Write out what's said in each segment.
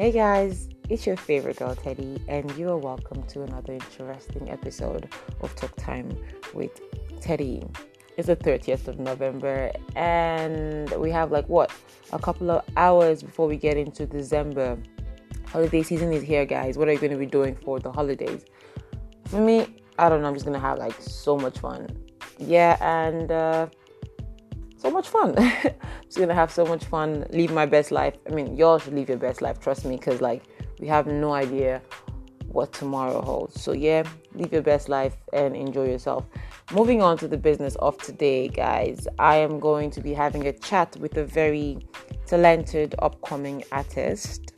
Hey guys, it's your favorite girl Teddy, and you are welcome to another interesting episode of Talk Time with Teddy. It's the 30th of November, and we have like what a couple of hours before we get into December. Holiday season is here, guys. What are you going to be doing for the holidays? For me, I don't know. I'm just going to have like so much fun. Yeah, and uh, so much fun. just gonna have so much fun, live my best life. I mean, y'all should live your best life, trust me, because like we have no idea what tomorrow holds. So yeah, live your best life and enjoy yourself. Moving on to the business of today, guys, I am going to be having a chat with a very talented upcoming artist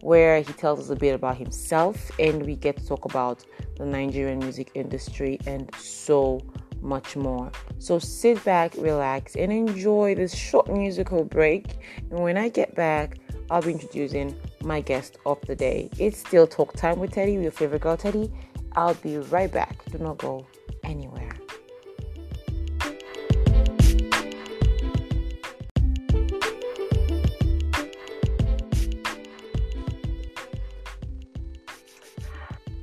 where he tells us a bit about himself and we get to talk about the Nigerian music industry and so much more. So sit back, relax, and enjoy this short musical break. And when I get back, I'll be introducing my guest of the day. It's still Talk Time with Teddy, your favorite girl, Teddy. I'll be right back. Do not go anywhere.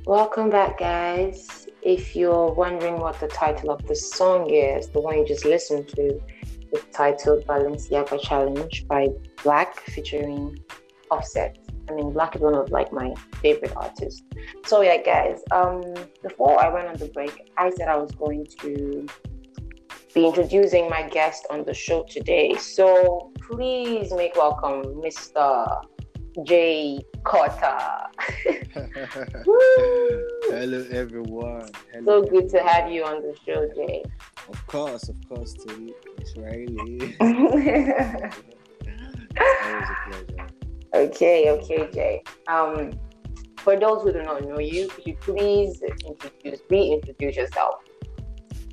Welcome back, guys if you're wondering what the title of the song is, the one you just listened to, it's titled Balenciaga Challenge by Black featuring Offset. I mean, Black is one of like my favorite artists. So yeah, guys. Um, before I went on the break, I said I was going to be introducing my guest on the show today. So please make welcome, Mr. Jay Carter. Hello, everyone. Hello, so good everyone. to have you on the show, Jay. Of course, of course, to it's Riley. always a pleasure. Okay, okay, Jay. Um, for those who do not know you, could you please introduce, reintroduce yourself?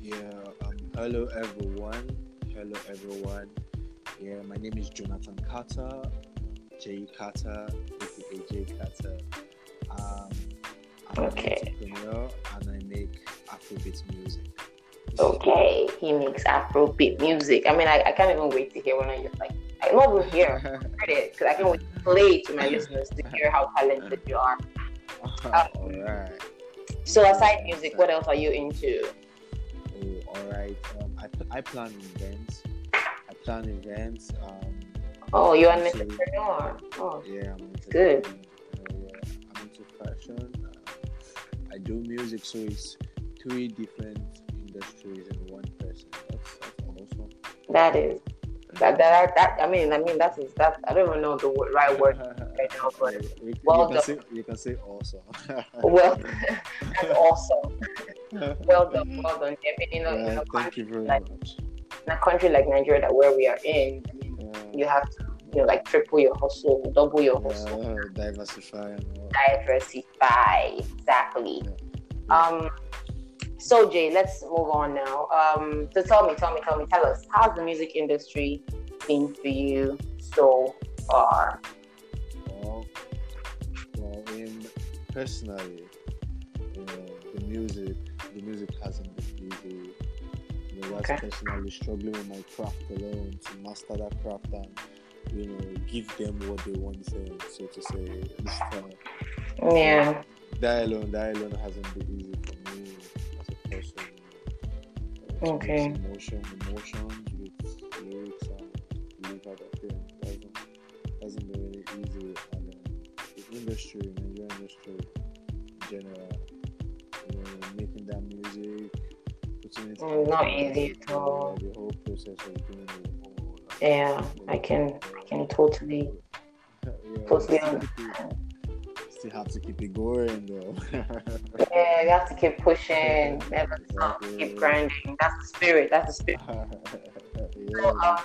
Yeah. Um, hello, everyone. Hello, everyone. Yeah, my name is Jonathan Carter. Jay Carter, aka Jay Carter. Um, I'm okay. an entrepreneur and I make Afrobeat music. Okay, he makes Afrobeat music. I mean, I, I can't even wait to hear when I just like I'm over here credit because I can wait to play to my listeners to hear how talented you are. Um, all right. So aside music, what else are you into? Oh, all right. Um, I, I plan events. I plan events. Um, Oh, you're an entrepreneur. Oh, yeah, I'm good. Yeah, fashion. Uh, I do music, so it's three different industries in one person. That's, that's awesome. That is. That, that that I mean I mean that is that I don't even know the right word right now but you, well you done. Say, you can say awesome. well, that's awesome. well done, well done. I mean, you yeah, in a thank you very like, much. In a country like Nigeria, that where we are in, I mean, you have to you know like triple your hustle, double your hustle. Diversify. Diversify, exactly. Yeah. Um so Jay, let's move on now. Um so tell me, tell me, tell me, tell us, how's the music industry been for you so far? Well, well in personally, you know, the music the music hasn't been easy you know, okay. personally struggling with my craft alone to master that craft and you know give them what they want, say, so to say. This time. Yeah. That alone, that alone hasn't been easy for me as a person. You okay. Emotion, emotions with lyrics and live out of them hasn't hasn't been really easy. And um, the industry, Nigerian industry in general, you know, making that music Mm, not easy at all. The whole process of doing it. Yeah, I can, I can totally, yeah, totally understand. Still have to keep it going though. yeah, you have to keep pushing, never stop, keep grinding. That's the spirit. That's the spirit. yeah. So, um,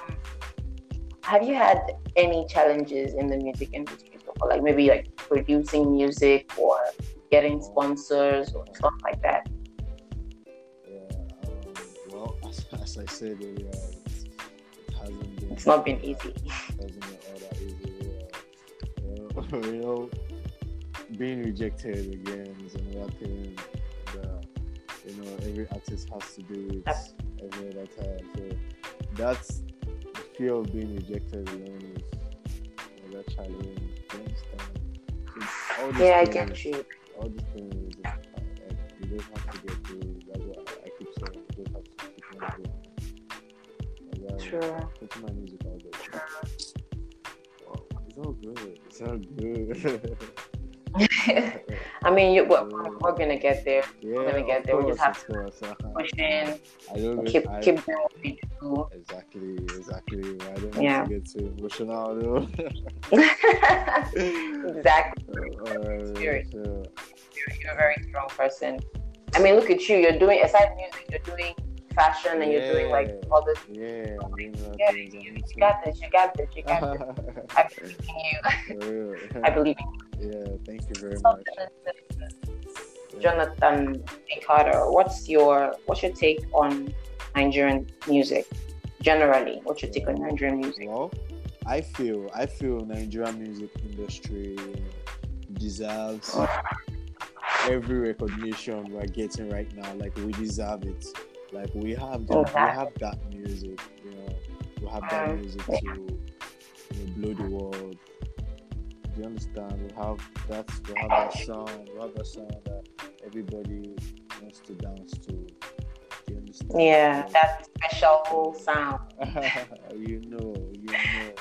have you had any challenges in the music industry far? Like maybe like producing music or getting sponsors or stuff like that? Well, as I said earlier, it hasn't. It's not been easy. It hasn't been all that easy. Yeah. You, know, being rejected again is another thing that you know every artist has to do it every other time. So that's the fear of being rejected alone is another challenge. You understand? So all these Yeah, I things, get you. all these things, uh, you don't have to True. Putting my music there. Wow, It's all good. It's all good. I mean, you, we're, we're gonna get there. yeah, gonna get there. We course, just have uh-huh. Push in, I don't keep I, keep doing what we do. Exactly, exactly. I don't Yeah. to get too emotional though. exactly. uh, so, You're, you're a very strong person. I mean, look at you. You're doing aside music. You're doing fashion, and you're doing like all this. yeah, Yeah, you, you got this. You got this. You got this. I believe in you. I believe in you. yeah, thank you very So, much. Uh, Jonathan A. What's your what's your take on Nigerian music generally? What's your take on Nigerian music? Well, I feel I feel Nigerian music industry deserves oh. every recognition we're getting right now. Like we deserve it. Like we have that, we have that music, you know, we have that Mm. music to you know, blow the world. Do you understand? We have that we have that song, we have that song that everybody wants to dance to. Do you understand? Yeah, that special sound. you know, you know.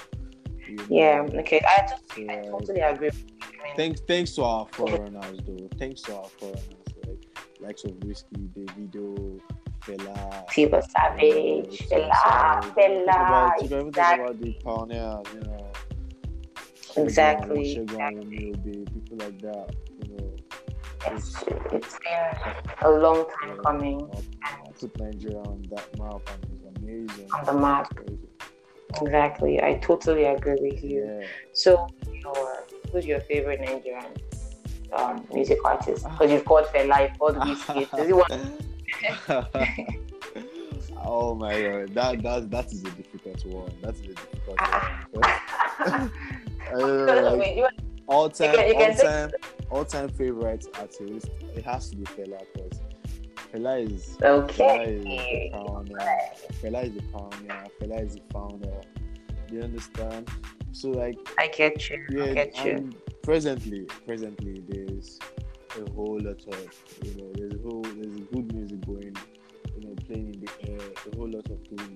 You know. Yeah, okay. I totally, I totally agree. with you. I mean, Thanks, thanks to our foreigners, though. Thanks to our foreigners, like likes of Wizkid, Davido, Fela. Tiwa Savage, Fela, Fela, You can even exactly. about the pioneers, you know. Exactly. People like that, you know. It's, it's been a long time coming Uh, Put Nigeria on that map and it's amazing. on the map. Exactly. I totally agree with you. Yeah. So, your who's your favorite Nigerian um, music artist? Because you've got Fela, you've got Wizkid. Does he want? oh my god, that that that is a difficult one. That is a difficult Ah. one. I like, you all time, can- you all time, all time favorite artist. It has to be Fela because Fela is Fela is Okay. the pioneer. Fela is the pioneer. Fela is the founder. Do you understand? So like I get you. I yeah, get you. presently, presently there's a whole lot of you know there's a whole there's a good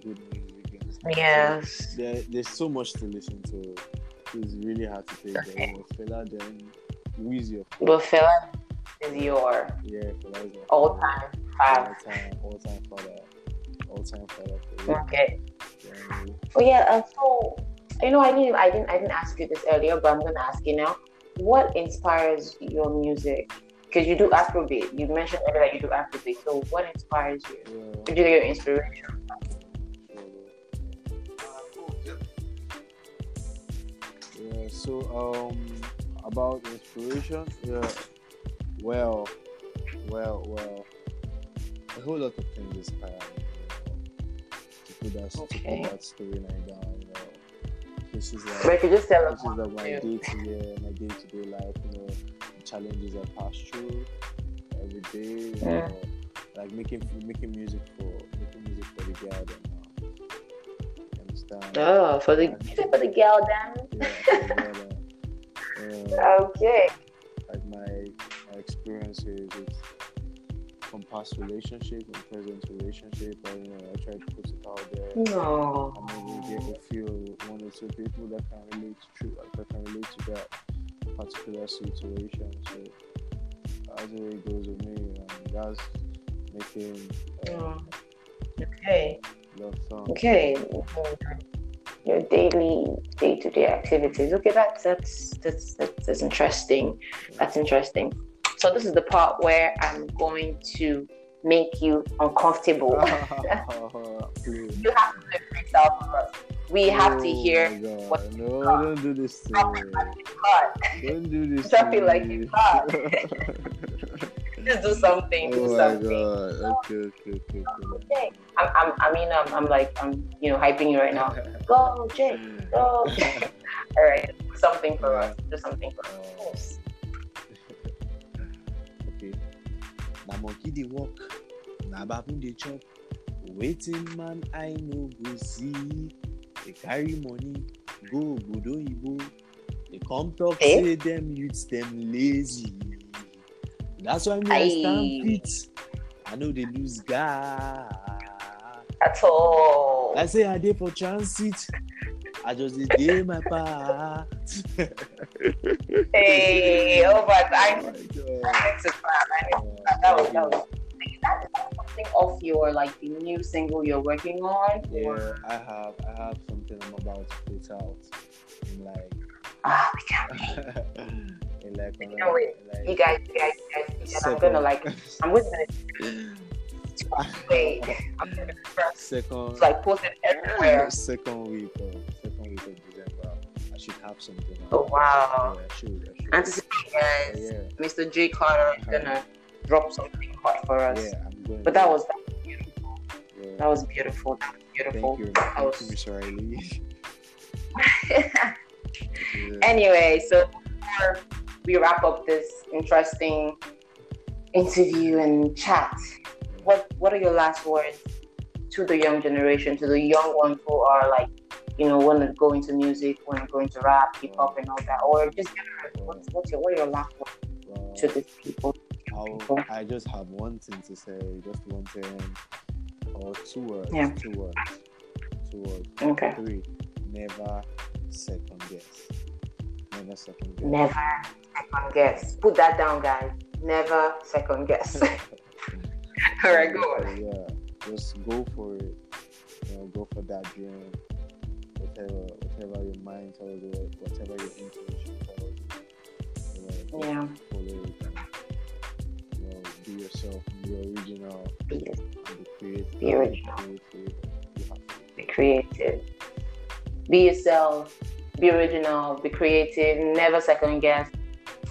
good music. Understand? Yes. So there, there's so much to listen to. It's really hard to pick. But, you know, Fela then Weezy of But course. Fela is your Yeah, Fela is all favorite. time all time all time father, all time father. Okay. Yeah, Oh yeah. Uh, so you know, I didn't, I didn't, I didn't ask you this earlier, but I'm gonna ask you now. What inspires your music? Because you do Afrobeat. You mentioned earlier that you do Afrobeat. So what inspires you? yeah. Do you get your inspiration? So um about inspiration, yeah. Well, well, well. A whole lot of things inspire me, you know, to put that to put that storyline down, you know. This is like you just tell this is like my day to day my day to day life, you know, the challenges I pass through every day, you Yeah. know, like making making music for making music for the girl them now. Understand? Oh, for the said for the girl then. Yeah, for the girl them. Yeah Okay. like my, my experiences with from past relationship and present relationship. I you know I try to put it out there. No. And maybe get a few one or two people that can relate to that can relate to that particular situation. So that's the way it goes with me, and that's making Mm. Okay. love songs. Okay. Your daily, day-to-day activities. Okay, that's that's that's that's, that's interesting. That's interesting. So this is the part where I'm going to make you uncomfortable. You have to do a freestyle for us. We have to Oh hear what No, you got. don't do this to me. it like it's hot. Don't do this. To like me. Just do something. Do oh something. Okay, okay, okay. okay. Okay. I'm, I'm, I mean, I'm, I'm like, I'm, you know, hyping you right now. Go, Jay. Go. All right. Something for us. Do something for us. okay. Na monkey dey walk, na baboon dey chop. Wetin man I no go see? Dey carry money go obodo oyibo. They come talk Eh? say them youths them lazy. That's why I Aye. stand fit. I know they lose guy. At all. I say I did for transit. I just did my part. Hey, oh, but I Oh my need to clap. I need Oh, that was that was that something of your like the new single you're working on Yeah, or I have I have something I'm about to put out like ah we can't in like, You know it. like you guys you guys you guys I'm gonna like I'm gonna wait I'm gonna second like post it everywhere second week of second week of December. I should have something. oh wow Yeah, I should. I should. anticipate guys yeah, Mr. J Carter is uh-huh. gonna drop something hot for us yeah, I'm going. but that was that was beautiful yeah. that was beautiful that was beautiful Thank you, That thank was- you, Miss Riley. Yeah. anyway, so we wrap up this interesting interview and chat, what what are your last words to the young generation, to the young ones who are like, you know, want to go into music, want to go into rap, hip hop, and all that, or just what's what's your what are your last words to these people? I'll, I just have one thing to say, just one thing, or two words, Yeah. two words, two words, Okay. three. Never second guess. Never second guess. Never second guess. Put that down, guys. Never second guess. all right, go on. Yeah, just go for it. You know, go for that dream. Whatever, whatever your mind tells you, whatever your intuition tells you. You know, Yeah. follow it you know, be yourself, be original, Be, be creative. Be original. creative. Have to. be creative. Be yourself. Be original. Be creative. Never second guess.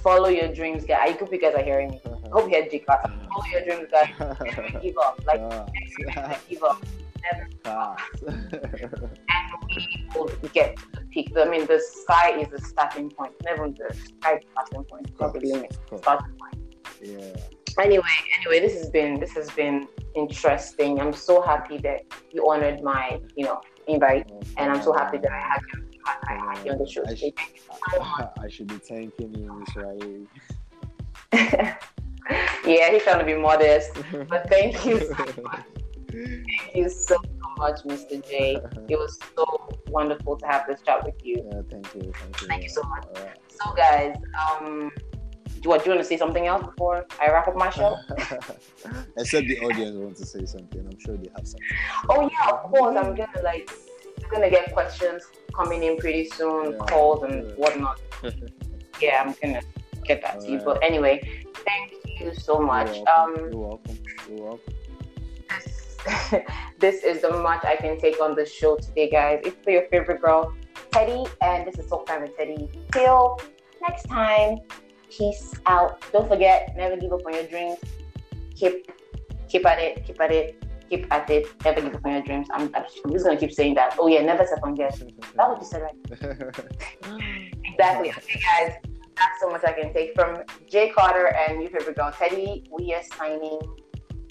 Follow your dreams, guys. I hope you guys are hearing me. I hope you had G class. Follow your dreams, guys. Never give up. Like never give up. Never and we will get to the peak. I mean, the sky is the starting point. Never the sky is the starting point. It's not the limit. Starting point. yeah. Anyway, anyway, this has been this has been interesting. I'm so happy that you honored my, you know, invite, and I'm so happy that I had you, I, I had you on the show I, today. I should be thanking you, Riley. yeah, he's trying to be modest, but thank you so much. Thank you so, much, Mr. J. It was so wonderful to have this chat with you. Yeah, thank you. Thank you. Thank you so much. Right. So, guys, um, do, what, do you want to say something else before I wrap up my show? Except the audience want to say something. I'm sure they have something. Oh yeah, of course. I'm gonna like gonna get questions coming in pretty soon, Yeah, calls and yeah. whatnot. Yeah, I'm gonna get that to you. Alright. But anyway, thank you so much. You're welcome. Um, You're welcome. You're welcome. this, this is the much I can take on the show today, guys. It's for your favorite girl, Teddy, and this is Soul Time with Teddy. Till next time, peace out. Don't forget, never give up on your dreams. Keep, keep at it. Keep at it. Keep at it. Never give up on your dreams. I'm, I'm just gonna keep saying that. Oh yeah, never second guess. That's what you said, right? Exactly. Okay, guys. That's so much I can take from Jay Carter and your favorite girl, Teddy. We are signing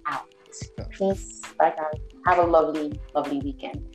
out. Peace. Bye, guys. Have a lovely, lovely weekend.